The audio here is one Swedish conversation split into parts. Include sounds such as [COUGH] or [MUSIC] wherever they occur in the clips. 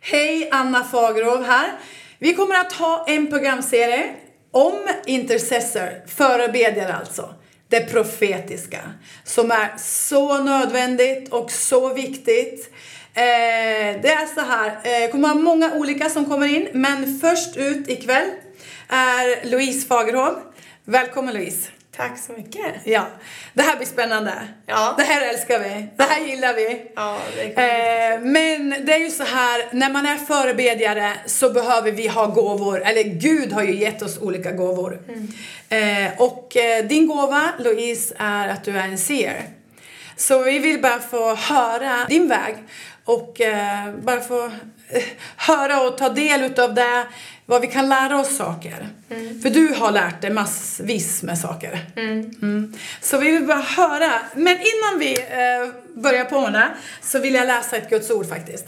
Hej, Anna Fagerov här. Vi kommer att ha en programserie om intercessor, förebedjare alltså. Det profetiska, som är så nödvändigt och så viktigt. Eh, det är så här, eh, det kommer vara många olika som kommer in, men först ut ikväll är Louise Fagerholm. Välkommen Louise. Tack så mycket. Ja, det här blir spännande. Ja. Det här älskar vi. Det här gillar vi. Ja, det Eh, men det är ju så här, när man är förebedjare så behöver vi ha gåvor, eller Gud har ju gett oss olika gåvor. Eh, och eh, din gåva, Louise, är att du är en seer. Så vi vill bara få höra din väg och eh, bara få eh, höra och ta del utav det, vad vi kan lära oss saker. För du har lärt dig massvis med saker. Mm. Så vi vill bara höra. Men innan vi eh, börjar på med det så vill jag läsa ett Guds ord faktiskt.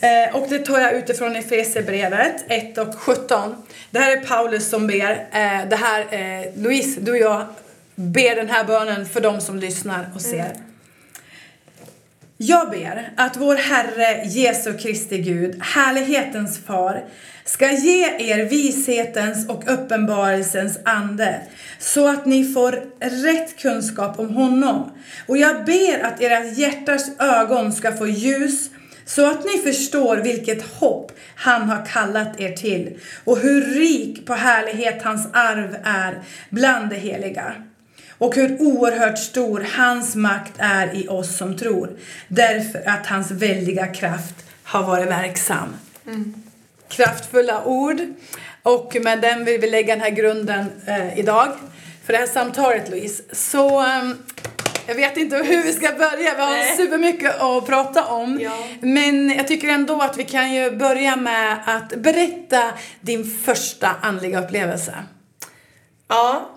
Eh, och det tar jag utifrån Efesierbrevet 1 och 17. Det här är Paulus som ber. Eh, det här, eh, Louise, du och jag ber den här bönen för de som lyssnar och ser. Jag ber att vår Herre Jesu Kristi Gud, härlighetens far, ska ge er vishetens och uppenbarelsens ande så att ni får rätt kunskap om honom. Och jag ber att era hjärtas ögon ska få ljus så att ni förstår vilket hopp han har kallat er till och hur rik på härlighet hans arv är bland de heliga och hur oerhört stor hans makt är i oss som tror därför att hans väldiga kraft har varit verksam. Kraftfulla ord och med den vill vi lägga den här grunden eh, idag för det här samtalet Louise. Så ehm, jag vet inte [LAUGHS] hur vi ska börja, vi har Nej. supermycket att prata om. Ja. Men jag tycker ändå att vi kan ju börja med att berätta din första andliga upplevelse. Ja.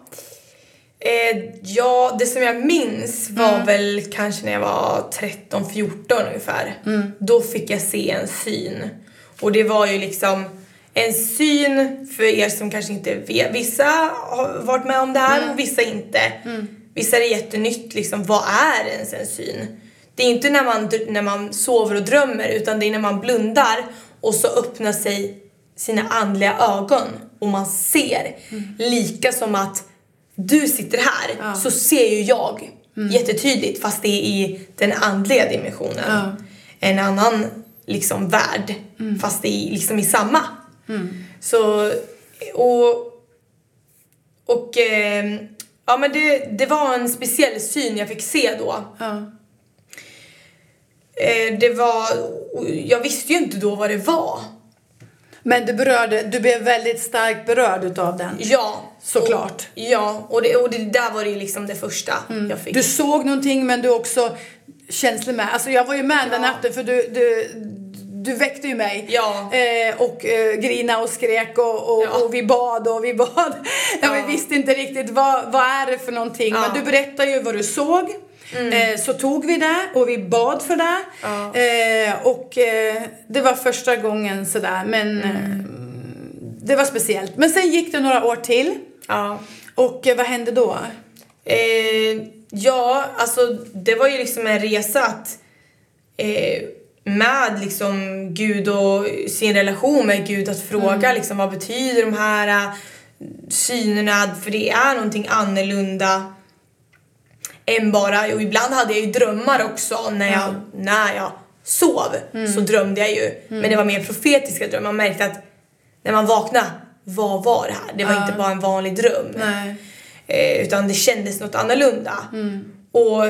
Eh, ja, det som jag minns var väl kanske när jag var 13-14 ungefär. Då fick jag se en syn. Och det var ju liksom en syn för er som kanske inte vet. Vissa har varit med om det här och vissa inte. Vissa är det jättenytt liksom. Vad är ens en syn? Det är inte när man, när man sover och drömmer utan det är när man blundar och så öppnar sig sina andliga ögon och man ser. Lika som att du sitter här Ja. så ser ju jag jättetydligt fast det är i den andliga dimensionen. Ja. En annan liksom värld fast det är liksom i samma. Så, och, och ehm, ja men det, det var en speciell syn jag fick se då. Ja. Eh, det var, jag visste ju inte då vad det var. Men du berörde, du blev väldigt starkt berörd utav den. Ja. Såklart. Och, ja, och det, och det där var det liksom det första jag fick. Du såg någonting men du också känslig med. Alltså jag var ju med den Ja. natten för du, du, du väckte ju mig. Ja. Eh, och eh, grina och skrek och, och, Ja. och vi bad och vi bad. [LAUGHS] Ja. Vi visste inte riktigt vad, vad är det för någonting. Men du berättade ju vad du såg. Eh, så tog vi det och vi bad för det. Ja. Eh, och eh, det var första gången sådär men eh, det var speciellt. Men sen gick det några år till. Ja. Och eh, vad hände då? Eh, ja, alltså det var ju liksom en resa att med liksom Gud och sin relation med Gud att fråga liksom vad betyder de här synerna för det är någonting annorlunda än bara, och ibland hade jag ju drömmar också när jag, när jag sov så drömde jag ju men det var mer profetiska drömmar, man märkte att när man vaknade, vad var det här? Det var inte bara en vanlig dröm. Eh, utan det kändes något annorlunda. Och,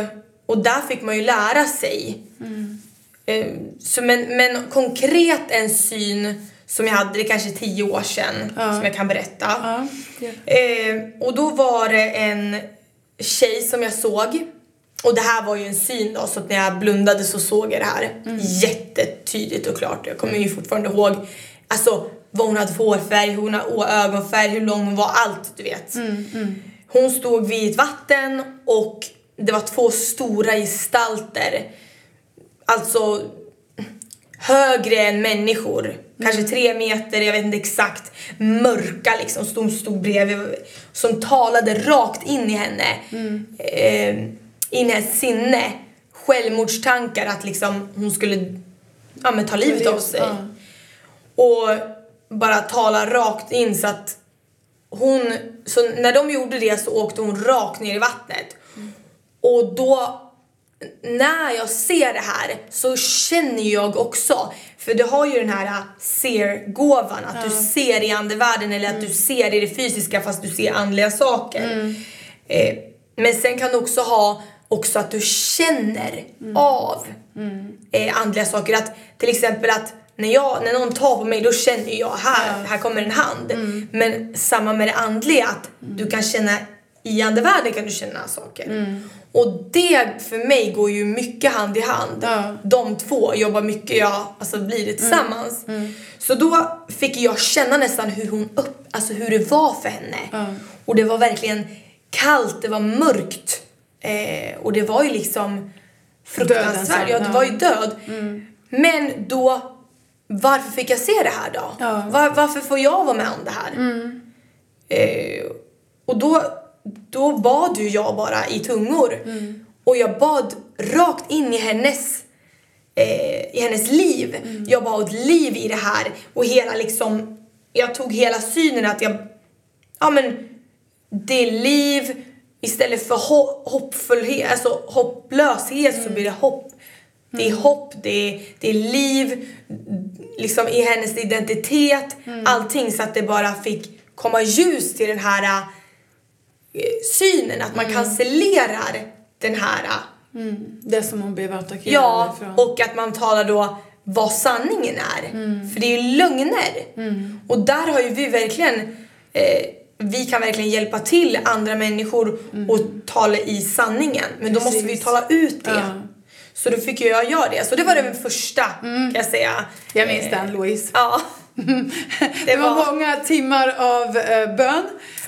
och där fick man ju lära sig. Eh, så men, men konkret en syn som jag hade, det kanske tio år sedan, Ja. som jag kan berätta. Ja. Eh, och då var det en tjej som jag såg. Och det här var ju en syn då, så att när jag blundade så såg jag det här jättetydligt och klart. Jag kommer ju fortfarande ihåg alltså, vad hon hade för hårfärg, hur hon hade ögonfärg, hur lång hon var, allt du vet. Hon stod vid ett vatten och det var två stora gestalter. Alltså högre än människor. Kanske tre meter, jag vet inte exakt. Mörka liksom, som stod bredvid. Som talade rakt in i henne. Eh, in i hennes sinne självmordstankar att liksom hon skulle ja, men ta livet av sig. Ja. Och bara tala rakt in så att hon, så när de gjorde det så åkte hon rakt ner i vattnet. Och då, när jag ser det här så känner jag också, för du har ju den här ser-gåvan, att du ser i andevärlden eller att du ser i det fysiska fast du ser andliga saker. Eh, men sen kan du också ha också att du känner av eh, andliga saker. Att, till exempel att när, jag, när någon tar på mig då känner jag här, här kommer en hand. Men samma med det andliga, att du kan känna i andevärlden kan du känna saker. Och det för mig går ju mycket hand i hand. Ja. De två jobbar mycket, ja, alltså blir det tillsammans. Så då fick jag känna nästan hur hon upp, alltså hur det var för henne. Ja. Och det var verkligen kallt, det var mörkt. Eh, och det var ju liksom fruktansvärt. Ja, det var ju död. Men då, varför fick jag se det här då? Ja. Var, varför får jag vara med om det här? Eh, och då, då bad ju jag bara i tungor. Och jag bad rakt in i hennes eh, i hennes liv. Jag bad liv i det här. Och hela liksom, jag tog hela synen att jag, ja men det är liv. Istället för ho- hoppfullhet, alltså hopplöshet så blir det hopp. Det är hopp, det är, det är liv, liksom i hennes identitet, allting så att det bara fick komma ljus till den här synen, att man cancellerar den här Det som hon blev attackerad Ja, ifrån. och att man talar då vad sanningen är. För det är ju lögner. Och där har ju vi verkligen, eh, vi kan verkligen hjälpa till andra människor och tala i sanningen. Men då måste vi ju Precis. tala ut det. Ja. Så då fick jag göra det. Så det var det första kan jag säga. Jag minns Eh, den, Louise. Ja. [LAUGHS] Det var många timmar av eh, bön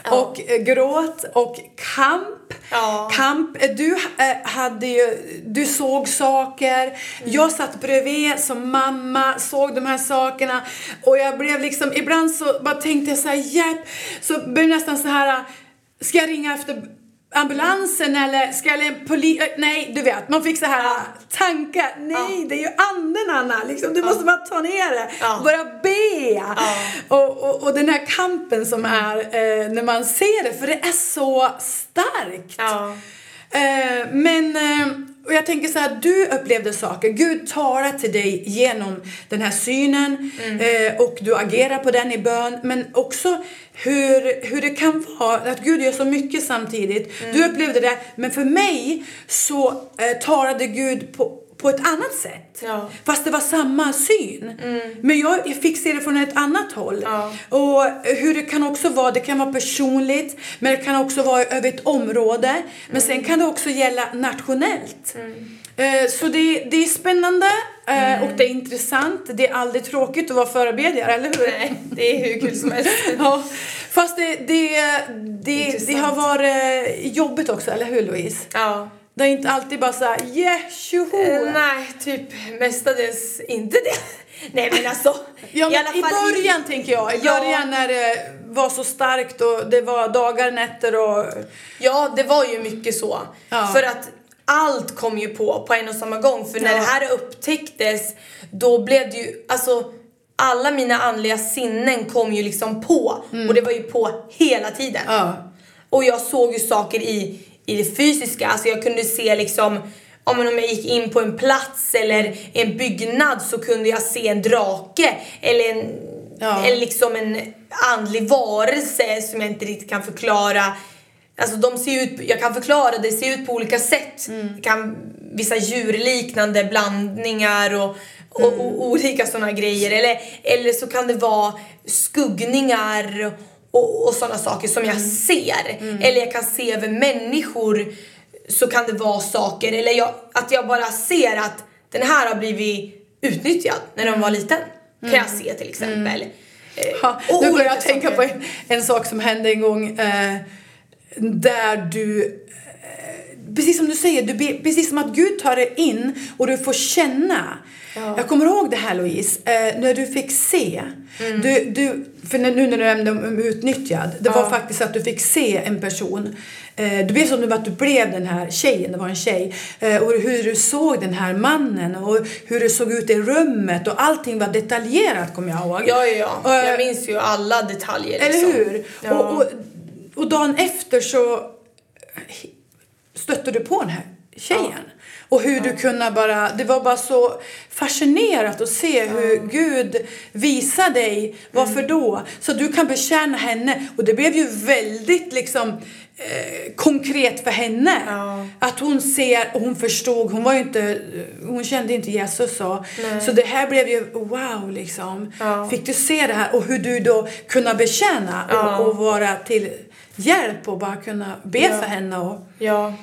och eh, gråt och kamp. Ja. Kamp. Eh, Du, eh, hade ju, du såg saker. Jag satt bredvid som mamma, såg de här sakerna. Och jag blev liksom, ibland så bara tänkte jag så här, hjälp. Så blev nästan så här, ska jag ringa efter ambulansen eller ska jag en polis? Nej, du vet, man fick så här tankar. Nej, det är ju anden Anna, liksom. du måste bara ta ner det. Ja. Börja be. Och, och, och den här kampen som är eh, när man ser det, för det är så starkt. Eh, men eh, och jag tänker så här, du upplevde saker. Gud talar till dig genom den här synen eh, och du agerar på den i bön. Men också hur, hur det kan vara att Gud gör så mycket samtidigt. Du upplevde det, men för mig så eh, talade Gud på, på ett annat sätt. Ja. Fast det var samma syn. Men jag, fick se det från ett annat håll. Ja. Och hur det kan också vara, det kan vara personligt, men det kan också vara över ett område. Men sen kan det också gälla nationellt. Eh, Så det, det är spännande eh, och det är intressant. Det är aldrig tråkigt att vara förebedjare, eller hur? Nej, det är hur kul som helst. [LAUGHS] Ja, fast det, det, det, det har varit jobbigt också, eller hur Louise? Ja. Det är inte alltid bara såhär yeah, tjoho! Eh, nej, typ mestadels inte det. [LAUGHS] Nej men alltså. [LAUGHS] Ja, men alla i, fall början tänker jag. I Ja. början när det var så starkt och det var dagar, nätter och... Ja, det var ju mycket så. Ja. För att allt kom ju på på en och samma gång. För när Ja. det här upptäcktes, då blev det ju, alltså alla mina andliga sinnen kom ju liksom på. Och det var ju på hela tiden. Mm. Ja. Och jag såg ju saker i, i det fysiska. Alltså jag kunde se liksom, om jag gick in på en plats eller en byggnad så kunde jag se en drake. Eller en, Ja. eller liksom en andlig varelse som jag inte riktigt kan förklara. Alltså de ser ut, jag kan förklara det, ser ut på olika sätt. Det kan, vissa djurliknande blandningar och, och, och olika sådana grejer. Eller, eller så kan det vara skuggningar och, och sådana saker som jag ser. Eller jag kan se över människor så kan det vara saker. Eller jag, att jag bara ser att den här har blivit utnyttjad när den var liten. Kan jag se till exempel. Eh, Ja, och nu börjar jag tänka saker. på en, en sak som hände en gång eh, där du... Precis som du säger, du, be- precis som att Gud tar dig in och du får känna. Jag kommer ihåg det här Louise, eh, när du fick se. Du, du, för nu när du nämnde om, utnyttjad, det var Ja. faktiskt att du fick se en person. Eh, du blev som att du blev den här tjejen, det var en tjej. Eh, och hur du såg den här mannen och hur det såg ut i rummet och allting var detaljerat kommer jag ihåg. Ja, ja, ja. Jag minns ju alla detaljer. eller liksom. hur? Ja. Och, och, och dagen efter så stötte du på den här tjejen. Och hur du kunde bara, det var bara så fascinerat att se hur Gud visar dig. Varför Mm. då? Så du kan betjäna henne. Och det blev ju väldigt liksom eh, konkret för henne. Ja. Att hon ser, och hon förstod, hon var inte, hon kände inte Jesus så. Så det här blev ju wow liksom. Ja. Fick du se det här och hur du då kunna betjäna Ja. och, och vara till hjälp och bara kunna be Ja. för henne. Och, ja.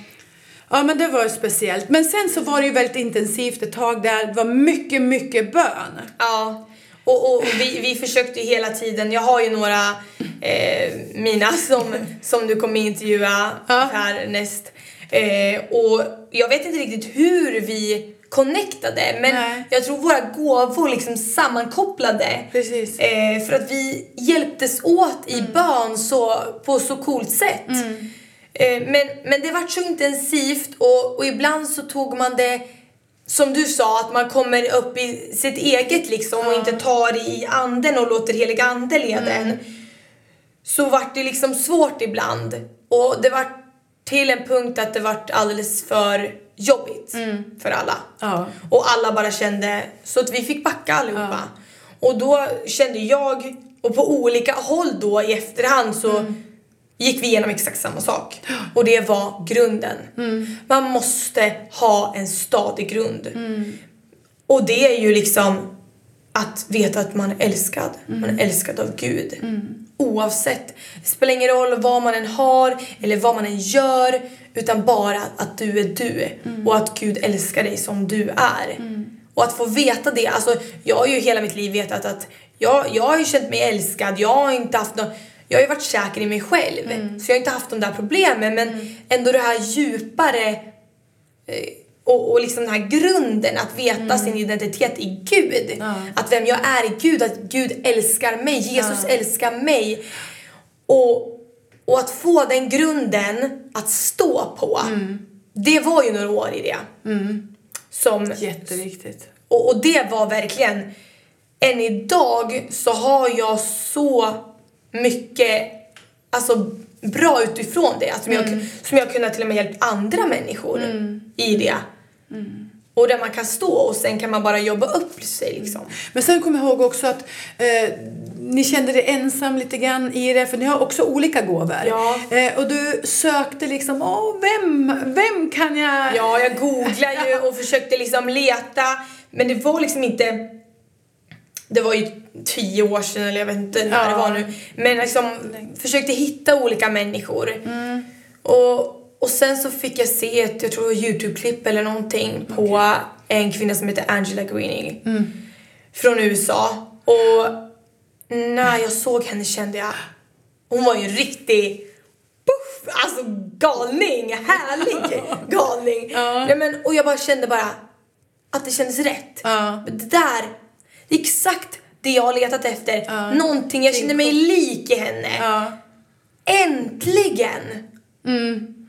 ja men det var ju speciellt. Men sen så var det ju väldigt intensivt ett tag där. Det var mycket, mycket bön. Ja, och, och vi, vi försökte ju hela tiden, jag har ju några eh, mina som, som du kommer intervjua Ja. härnäst. Eh, och jag vet inte riktigt hur vi connectade men Nej. jag tror våra gåvor liksom sammankopplade. Eh, för att vi hjälptes åt i bön så, på så coolt sätt. Eh, men, men det var så intensivt och, och ibland så tog man det som du sa, att man kommer upp i sitt eget liksom och inte tar i anden och låter helig ande leda en. Så vart det liksom svårt ibland. Och det var till en punkt att det vart alldeles för jobbigt för alla. Ja. Och alla bara kände, så att vi fick backa allihopa. Och då kände jag, och på olika håll då i efterhand så gick vi igenom exakt samma sak. Och det var grunden. Man måste ha en stadig grund. Och det är ju liksom att veta att man är älskad. Man är älskad av Gud. Oavsett. Det spelar ingen roll vad man än har eller vad man än gör. Utan bara att du är du. Och att Gud älskar dig som du är. Och att få veta det. Alltså, jag har ju hela mitt liv vetat att jag, jag har ju känt mig älskad. Jag har inte haft någon, jag har ju varit säker i mig själv. Så jag har inte haft de där problemen. Men ändå det här djupare eh, och, och liksom den här grunden att veta sin identitet i Gud. Ja. Att vem jag är i Gud, att Gud älskar mig, Jesus Ja. älskar mig. Och, och att få den grunden att stå på. Det var ju några år i det. Som, Jätteviktigt. och, och det var verkligen, än idag så har jag så mycket alltså, bra utifrån det. Alltså, som, jag, som jag kunnat till och med hjälpt andra människor i det. Och där man kan stå och sen kan man bara jobba upp sig liksom. Men sen kommer jag ihåg också att eh, ni kände dig ensam lite grann i det, för ni har också olika gåvor. Ja. Eh, och du sökte liksom, åh, vem, vem kan jag... Ja, jag googlade ju och försökte liksom leta. Men det var liksom inte... Det var ju tio år sedan eller jag vet inte när Ja. det var nu. Men liksom försökte hitta olika människor. Och, och sen så fick jag se ett, jag tror Youtube-klipp eller någonting på en kvinna som heter Angela Greening. Från USA. Och när jag såg henne kände jag, hon var ju en riktig Puff, alltså galning, härlig [LAUGHS] galning. Ja. Nej, men, och jag bara kände bara att det kändes rätt. Ja. Det där, det är exakt det jag har letat efter. Ja. Någonting, jag kände mig lik i henne. Ja. Äntligen!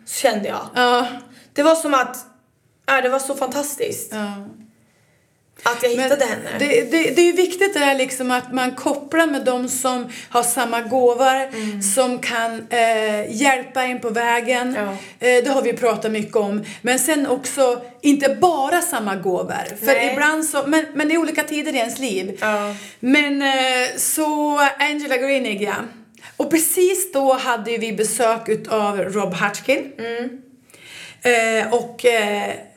Kände jag. Ja. Det var som att, ja, det var så fantastiskt. Att jag Men hittade henne. Det, det, det är ju viktigt det här liksom att man kopplar med de som har samma gåvor, som kan eh, hjälpa en på vägen. Ja. Eh, det har vi pratat mycket om. Men sen också, inte bara samma gåvor. För Nej. ibland så, men, men i olika tider i ens liv. Ja. Men eh, så Angela Greenig, ja. Och precis då hade vi besök av Rob Hutchkin. Eh, och eh, och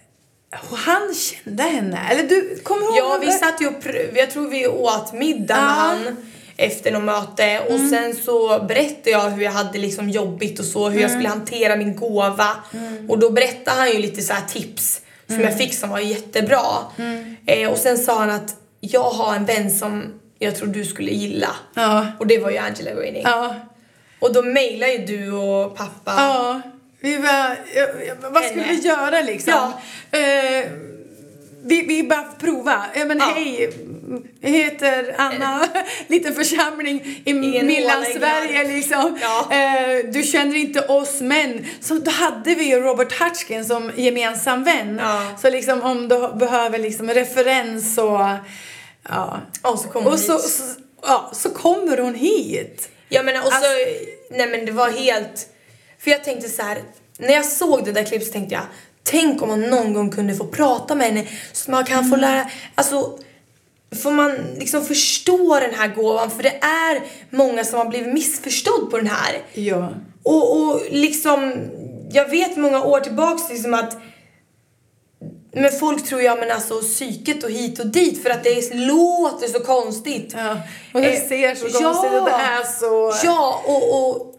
han kände henne. Eller du, kommer ihåg? Ja, vi satt ju och jag tror vi åt middag med han efter något möte och sen så berättade jag hur jag hade liksom jobbigt och så, hur jag skulle hantera min gåva. Och då berättade han ju lite så här tips som jag fick som var jättebra. Eh, och sen sa han att jag har en vän som jag tror du skulle gilla. Ja. Och det var ju Angela Greening. Ja. Och då mejlade ju du och pappa. Ja. Vi bara, ja, ja, vad skulle vi göra liksom? Ja. Eh, vi, vi bara prova. Ja, men Ja. hej, jag heter Anna, [LAUGHS] liten församling i Mellansverige liksom. Ja. Eh, du känner inte oss men så då hade vi ju Robert Hutchkin som gemensam vän. Ja. Så liksom om du behöver liksom referens och ja. Och så kommer och så, så, ja, så kommer hon hit. Jag menar och så, Alltså- nej men det var helt, för jag tänkte så här, när jag såg det där klippet så tänkte jag, tänk om man någon gång kunde få prata med henne så man kan Mm. få lära, alltså får man liksom förstå den här gåvan för det är många som har blivit missförstådd på den här. Ja. Och, och liksom, jag vet många år tillbaks liksom att men folk tror jag men alltså psyket och hit och dit för att det låter så konstigt. ja. Och det Eh, ser så ja. konstigt ut. Det är så... Ja, och, och,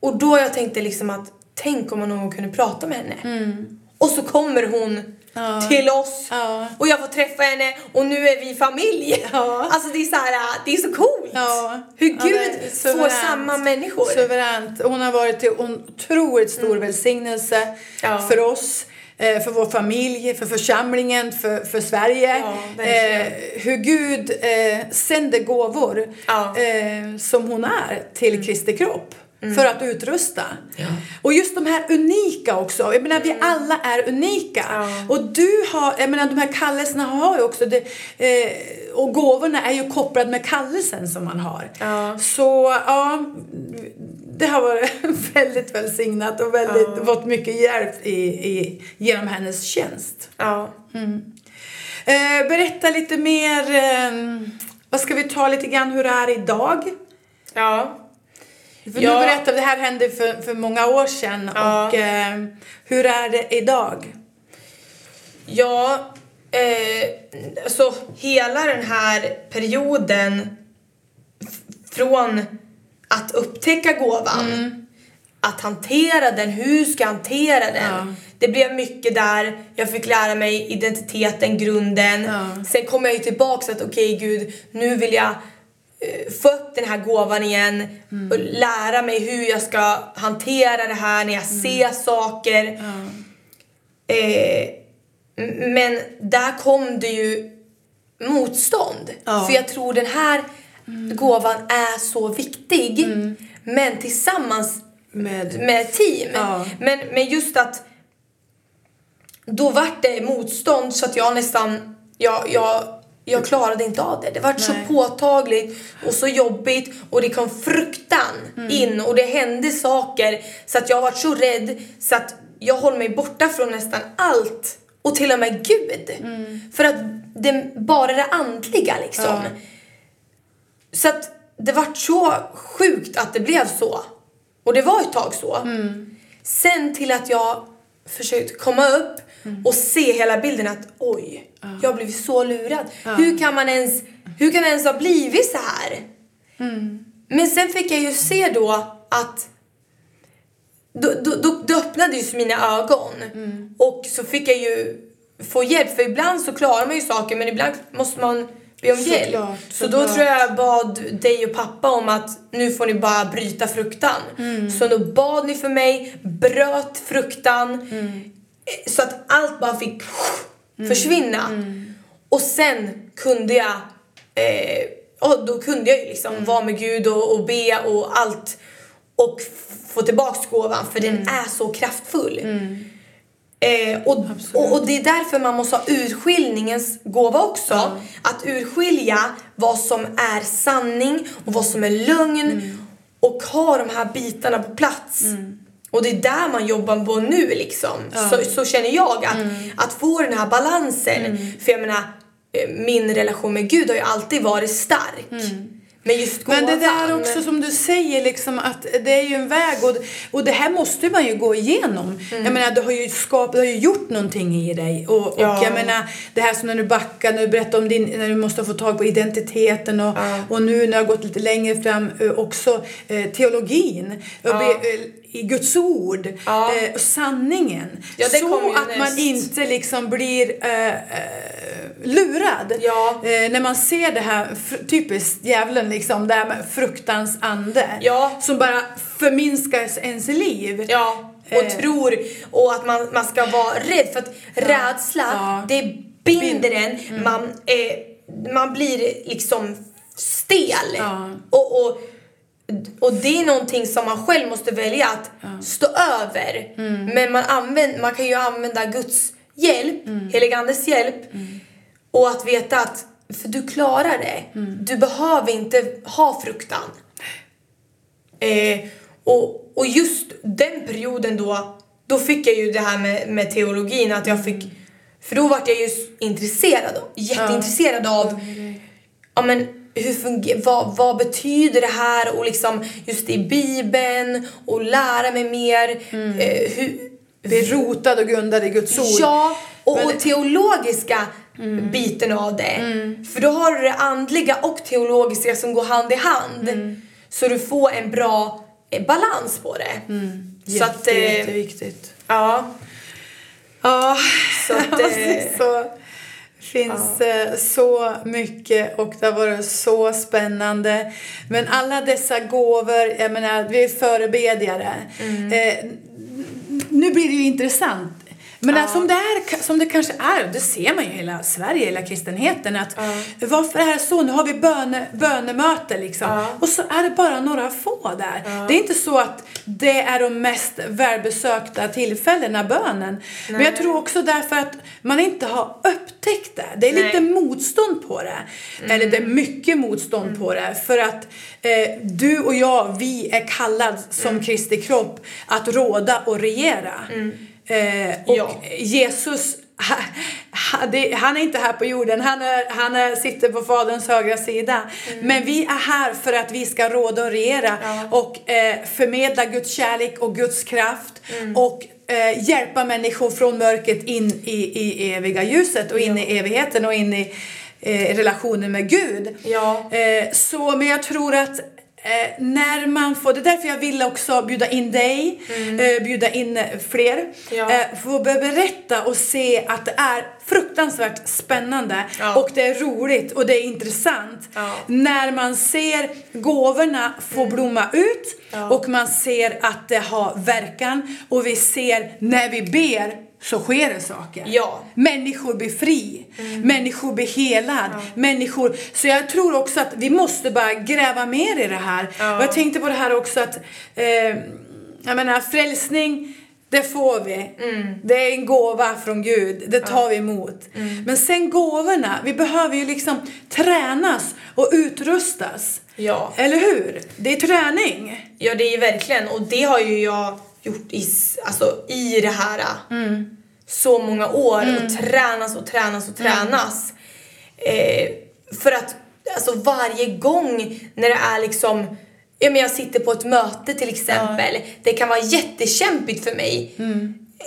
och då jag tänkte liksom att tänk om man någon gång kunde prata med henne. Och så kommer hon Mm. Ja. till oss Ja. och jag får träffa henne och nu är vi familj. Ja. Alltså det är så här, det är så coolt. Ja. Hur Gud får samma människor. Suveränt. Hon har varit till otroligt stor välsignelse Mm. Ja. för oss. eh, För vår familj, för församlingen, för, för Sverige. Ja, eh, hur Gud eh, sänder gåvor Ja. Mm. eh, som hon är till Kristi kropp. För att utrusta. Och just de här unika också. Jag menar, vi alla är unika. Ja. Och du har, jag menar de här kallelserna har ju också det, eh, och gåvorna är ju kopplade med kallelsen som man har. Ja. Så ja, det har varit [LAUGHS] väldigt välsignat och väldigt, Ja. fått mycket hjälp i, i, genom hennes tjänst. Ja. Eh, berätta lite mer, eh, vad ska vi ta lite grann hur det är idag? Ja. För Ja. Du berättade, det här hände för, för många år sedan Ja. och eh, hur är det idag? Ja, eh, alltså hela den här perioden från att upptäcka gåvan, att hantera den, hur ska jag hantera den? Ja. Det blev mycket där, jag fick lära mig identiteten, grunden. Ja. Sen kom jag ju tillbaks att okej gud, nu vill jag få upp den här gåvan igen och lära mig hur jag ska hantera det här när jag ser saker. Eh, m- men där kom det ju motstånd. För jag tror den här gåvan är så viktig. Men tillsammans Med, med team. Men, men just att då vart det motstånd så att jag nästan, jag, jag, jag klarade inte av det. Det vart så påtagligt och så jobbigt och det kom fruktan Mm. in och det hände saker så att jag vart så rädd så att jag håller mig borta från nästan allt och till och med Gud. För att det bara det andliga liksom. Ja. Så att det vart så sjukt att det blev så. Och det var ett tag så. Mm. Sen till att jag försökte komma upp Mm. och se hela bilden att oj, jag har blivit så lurad. Hur kan man ens, hur kan det ens ha blivit så här? Mm. Men sen fick jag ju se då att då, då, då, då öppnade ju mina ögon. Mm. Och så fick jag ju få hjälp. För ibland så klarar man ju saker men ibland måste man be om Såklart, hjälp. Så då såklart. tror jag bad dig och pappa om att nu får ni bara bryta fruktan. Mm. Så då bad ni för mig, bröt fruktan. Mm. Så att allt bara fick Mm. försvinna. Och sen kunde jag eh, och då kunde jag ju liksom Mm. vara med Gud och, och be och allt och få tillbaks gåvan för Mm. den är så kraftfull. Eh, och, och, och det är därför man måste ha urskiljningens gåva också. Att urskilja vad som är sanning och vad som är lögn Mm. och ha de här bitarna på plats. Och det är där man jobbar på nu liksom. Så, så känner jag att, Mm. att få den här balansen. För jag menar, eh, min relation med Gud har ju alltid varit stark. Men just gåvan. Mm. Men det där också som du säger, liksom, att det är ju en väg och, och det här måste man ju gå igenom. Jag menar, du har ju skapat, du har ju gjort någonting i dig. Och, och Ja. jag menar, det här som när du backar, när du berättar om din, när du måste få tag på identiteten och, Ja. och nu när du har gått lite längre fram eh, också eh, teologin. Och Ja. be, eh, i Guds ord, Ja. eh, och sanningen. Så att man inte liksom blir eh, lurad. Ja. Eh, när man ser det här, typiskt djävulen liksom, det här med fruktans ande. Ja. Som bara förminskar ens liv. Ja. och Eh. tror och att man, man ska vara rädd för att rädsla Ja. det binder en, Mm. man, eh, man blir liksom stel. Ja. Och, och, och det är någonting som man själv måste välja att stå över. Mm. Men man, använder, man kan ju använda Guds hjälp, Mm. heligandes hjälp och att veta att för du klarar det. Mm. Du behöver inte ha fruktan. Eh, och, och just den perioden då, då fick jag ju det här med, med teologin att jag fick, för då var jag ju intresserad, jätteintresserad av ja, men, hur funger, vad, vad betyder det här och liksom just i bibeln och lära mig mer. Eh, hur, Vi är rotade och grundade i Guds ord. Ja, och, Men- och teologiska biten av det. För då har du det andliga och teologiska som går hand i hand. Så du får en bra eh, balans på det. Så att, Jätte, eh, jätteviktigt. ja. Ja, Så att, [LAUGHS] eh, så finns eh, så mycket och det har varit så spännande. Men alla dessa gåvor, jag menar, vi är förebedjare. Mm. Eh, nu blir det ju intressant. Men som, det är, som det kanske är, det ser man ju i hela Sverige, hela kristenheten, att varför är det så? Nu har vi böne, bönemöte liksom. Ja. Och så är det bara några få där. Det är inte så att det är de mest välbesökta tillfällena, bönen. Men jag tror också därför att man inte har upptäckt det. Det är lite Nej. motstånd på det. Eller det är mycket motstånd på det. För att eh, du och jag, vi är kallad som Kristi kropp att råda och regera. Eh, och Ja. Jesus, han är inte här på jorden, han, är, han är, sitter på Faderns högra sida. Men vi är här för att vi ska råda och regera och eh, förmedla Guds kärlek och Guds kraft och eh, hjälpa människor från mörkret in i, i eviga ljuset och in i evigheten och in i eh, relationen med Gud. Ja. Eh, så, men jag tror att eh, när man får, det är därför jag vill också bjuda in dig, eh, bjuda in eh, fler, Ja. eh, få be- berätta och se att det är fruktansvärt spännande Ja. och det är roligt och det är intressant. Ja. När man ser gåvorna få blomma ut och man ser att det har verkan och vi ser när vi ber så sker det saker. Ja. Människor blir fri, människor blir helad, människor... Så jag tror också att vi måste bara gräva mer i det här. Ja. Och jag tänkte på det här också att, eh, jag menar frälsning, det får vi. Det är en gåva från Gud, det tar vi emot. Men sen gåvorna, vi behöver ju liksom tränas och utrustas. Ja. Eller hur? Det är träning. Ja, det är verkligen. Och det har ju jag gjort i, alltså, i det här så många år. Och tränas och tränas och tränas. Eh, för att alltså, varje gång när det är liksom Ja, men jag sitter på ett möte till exempel. Det kan vara jättekämpigt för mig.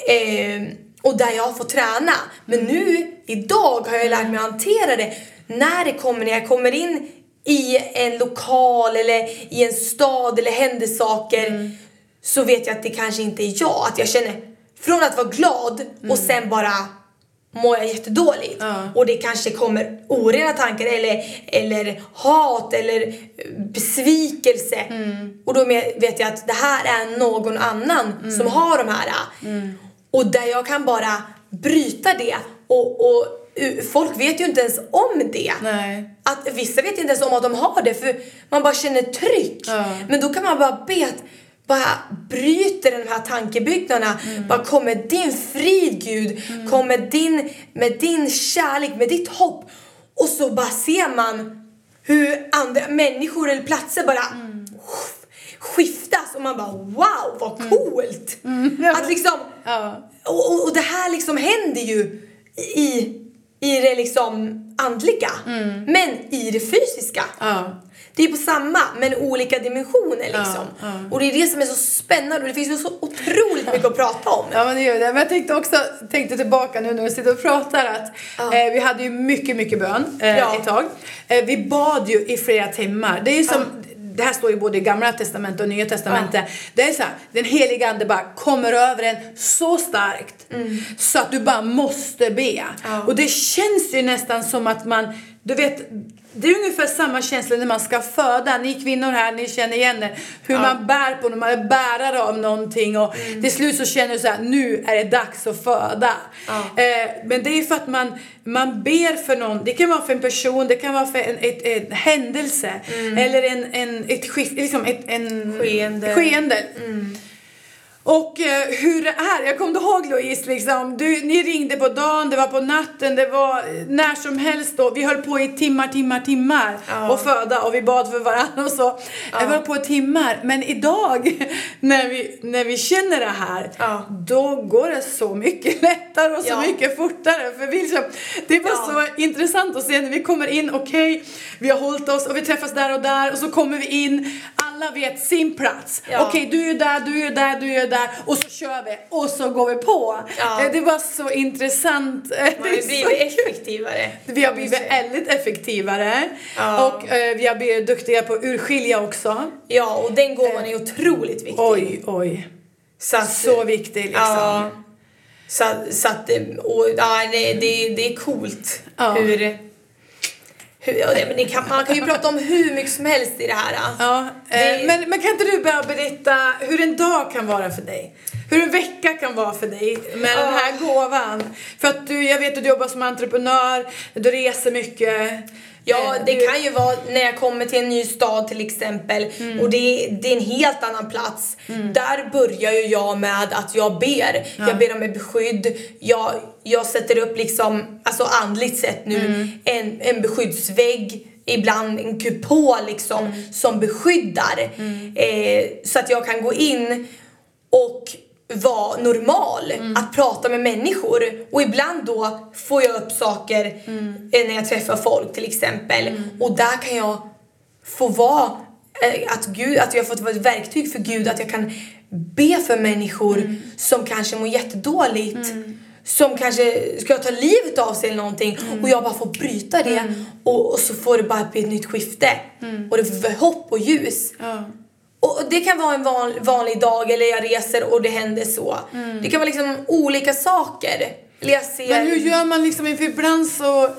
Eh, och där jag får träna. Men nu, idag har jag lärt mig att hantera det. När det kommer, när jag kommer in i en lokal eller i en stad eller händer saker. Så vet jag att det kanske inte är jag. Att jag känner, från att vara glad och sen bara mår jag jättedåligt. Ja. Och det kanske kommer orena tankar eller, eller hat eller eh, besvikelse. Och då vet jag att det här är någon annan som har de här. Och där jag kan bara bryta det. Och, och uh, folk vet ju inte ens om det. Nej. Att vissa vet inte ens om att de har det för man bara känner tryck. Ja. Men då kan man bara be att bara bryter de här tankebyggnaderna. Bara kom med din frid Gud. Kom med din, med din kärlek, med ditt hopp. Och så bara ser man hur andra människor eller platser bara skiftas och man bara wow vad coolt. [LAUGHS] Att liksom Ja. och, och, och det här liksom händer ju i, i det liksom andliga. Men i det fysiska. Ja. Det är på samma men olika dimensioner liksom. ja. Och det är det som är så spännande och det finns ju så otroligt mycket att prata om. Ja men det gör det. Men jag tänkte också, tänkte tillbaka nu när vi sitter och pratar att Ja. eh, vi hade ju mycket, mycket bön eh, Ja. ett tag. Eh, vi bad ju i flera timmar. Det är ju som, det här står ju både i gamla testamentet och nya testamentet. Det är så här, den heliga ande bara kommer över en så starkt så att du bara måste be. Ja. Och det känns ju nästan som att man, du vet, det är ungefär samma känsla när man ska föda. Ni kvinnor här, ni känner igen det. Hur Ja. man bär på, när man är bärare av någonting och Mm. till slut så känner du så här, nu är det dags att föda. Ja. Eh, men det är för att man, man ber för någon. Det kan vara för en person, det kan vara för en ett, ett händelse. Eller en, en, ett skift, liksom ett, en Mm. Skeende. skeende. Och eh, hur det är, jag kommer ihåg Louise, liksom, du, ni ringde på dagen, det var på natten, det var eh, när som helst då. Vi höll på i timmar, timmar, timmar Ja. och föda och vi bad för varandra och så. Vi höll på i timmar, men idag [LAUGHS] när vi, när vi känner det här, Ja. då går det så mycket [LAUGHS] lättare och så Ja. mycket fortare. För vi liksom, det var Ja. så intressant att se när vi kommer in, okej, vi har hållit oss och vi träffas där och där och så kommer vi in, alla vet sin plats. Ja. Okej, du är där, du är där, du är där och så kör vi och så går vi på. Ja. Eh, Det var så intressant. Eh, Man det har blivit effektivare. Vi har blivit väldigt effektivare Ja. och eh, vi har blivit duktiga på att urskilja också. Ja, och den gåvan är otroligt viktig. Oj, oj. Så, att, Så viktig liksom. Ja. Så, så att och, ja, det, det, det är coolt Ja. hur... hur ja, kan, man kan ju prata om hur mycket som helst i det här. Ja, eh, Det- men, men kan inte du börja berätta hur en dag kan vara för dig? Hur en vecka kan vara för dig med den här gåvan? För att du, jag vet att du jobbar som entreprenör, du reser mycket. Ja, Eh, det kan ju vara när jag kommer till en ny stad till exempel Mm. och det, det är en helt annan plats. Där börjar ju jag med att jag ber. Jag ber om ett beskydd. Jag, jag sätter upp liksom, alltså andligt sett nu, Mm. en, en beskyddsvägg ibland en kupol liksom Mm. som beskyddar. Eh, så att jag kan gå in och vara normal, Mm. att prata med människor. Och ibland då får jag upp saker eh, när jag träffar folk till exempel. Mm. Och där kan jag få vara, eh, att, Gud, att jag fått vara ett verktyg för Gud, att jag kan be för människor Mm. som kanske mår jättedåligt. Som kanske ska ta livet av sig eller någonting Mm. och jag bara får bryta det och, och så får det bara bli ett nytt skifte. Och det får hopp och ljus. Ja. Och det kan vara en van, vanlig dag eller jag reser och det händer så. Det kan vara liksom olika saker. Ser... Men hur gör man liksom? Ibland så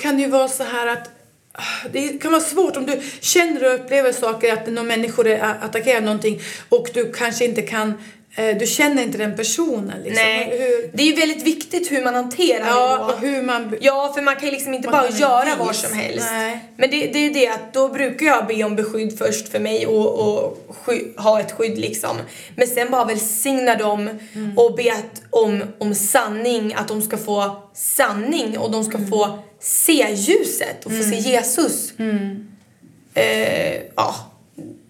kan det ju vara så här att ah, det kan vara svårt om du känner och upplever saker, att några människor attackerar någonting och du kanske inte kan, du känner inte den personen liksom. Nej, Hur, det är ju väldigt viktigt hur man hanterar det ja, och hur man... Ja, för man kan ju liksom inte Man bara göra vad som helst. Nej. Men det, det är ju det att då brukar jag be om beskydd först för mig och, och sky, ha ett skydd liksom. Men sen bara välsigna dem Mm. och be att, om, om sanning, att de ska få sanning och de ska Mm. få se ljuset och få se Jesus. Mm. Eh, ja,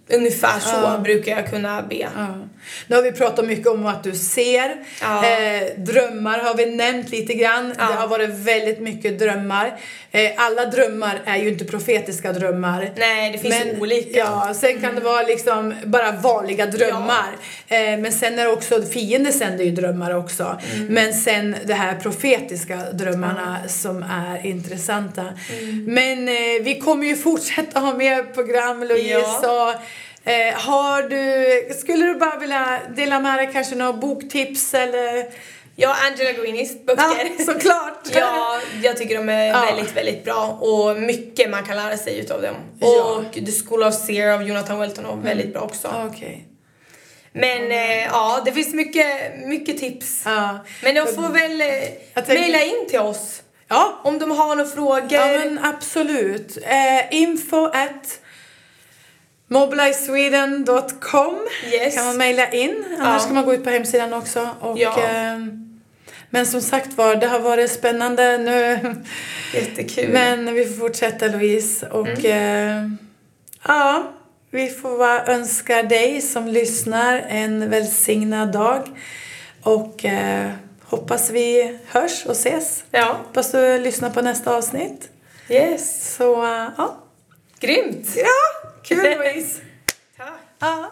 ungefär så Ja. brukar jag kunna be. Ja. Nu har vi pratat mycket om att du ser. Ja. Eh, drömmar har vi nämnt lite grann. Det har varit väldigt mycket drömmar. Eh, alla drömmar är ju inte profetiska drömmar. Nej, det finns men, olika. Ja, sen kan det vara liksom bara vanliga drömmar. Eh, men sen är det också, fienden sänder ju drömmar också. Mm. Men sen det här profetiska drömmarna som är intressanta. Mm. Men eh, vi kommer ju fortsätta ha mer program Louise. Ja. Och, Eh, har du, skulle du bara vilja dela med dig kanske några boktips eller? Ja, Angela Greenis böcker. Ja, såklart! [LAUGHS] Ja, jag tycker de är Ja. väldigt, väldigt bra och mycket man kan lära sig utav dem. Ja. Och The School of Seer av Jonathan Welton är väldigt bra också. Okej. Men eh, ja, det finns mycket, mycket tips. Ja. Men de får väl eh, mejla in till oss Ja, om de har några frågor. ja men absolut. Eh, info at mobilisesweden.com Yes. kan man mejla in. Annars Ja. kan man gå ut på hemsidan också. Och, Ja. eh, men som sagt var, det har varit spännande nu. Jättekul. Men vi får fortsätta Louise och Mm. eh, ja, vi får bara önska dig som lyssnar en välsignad dag och eh, hoppas vi hörs och ses. Ja, Hoppas du lyssnar på nästa avsnitt. yes. Så ja, Grymt. ja kul Louise. Tack. Ja.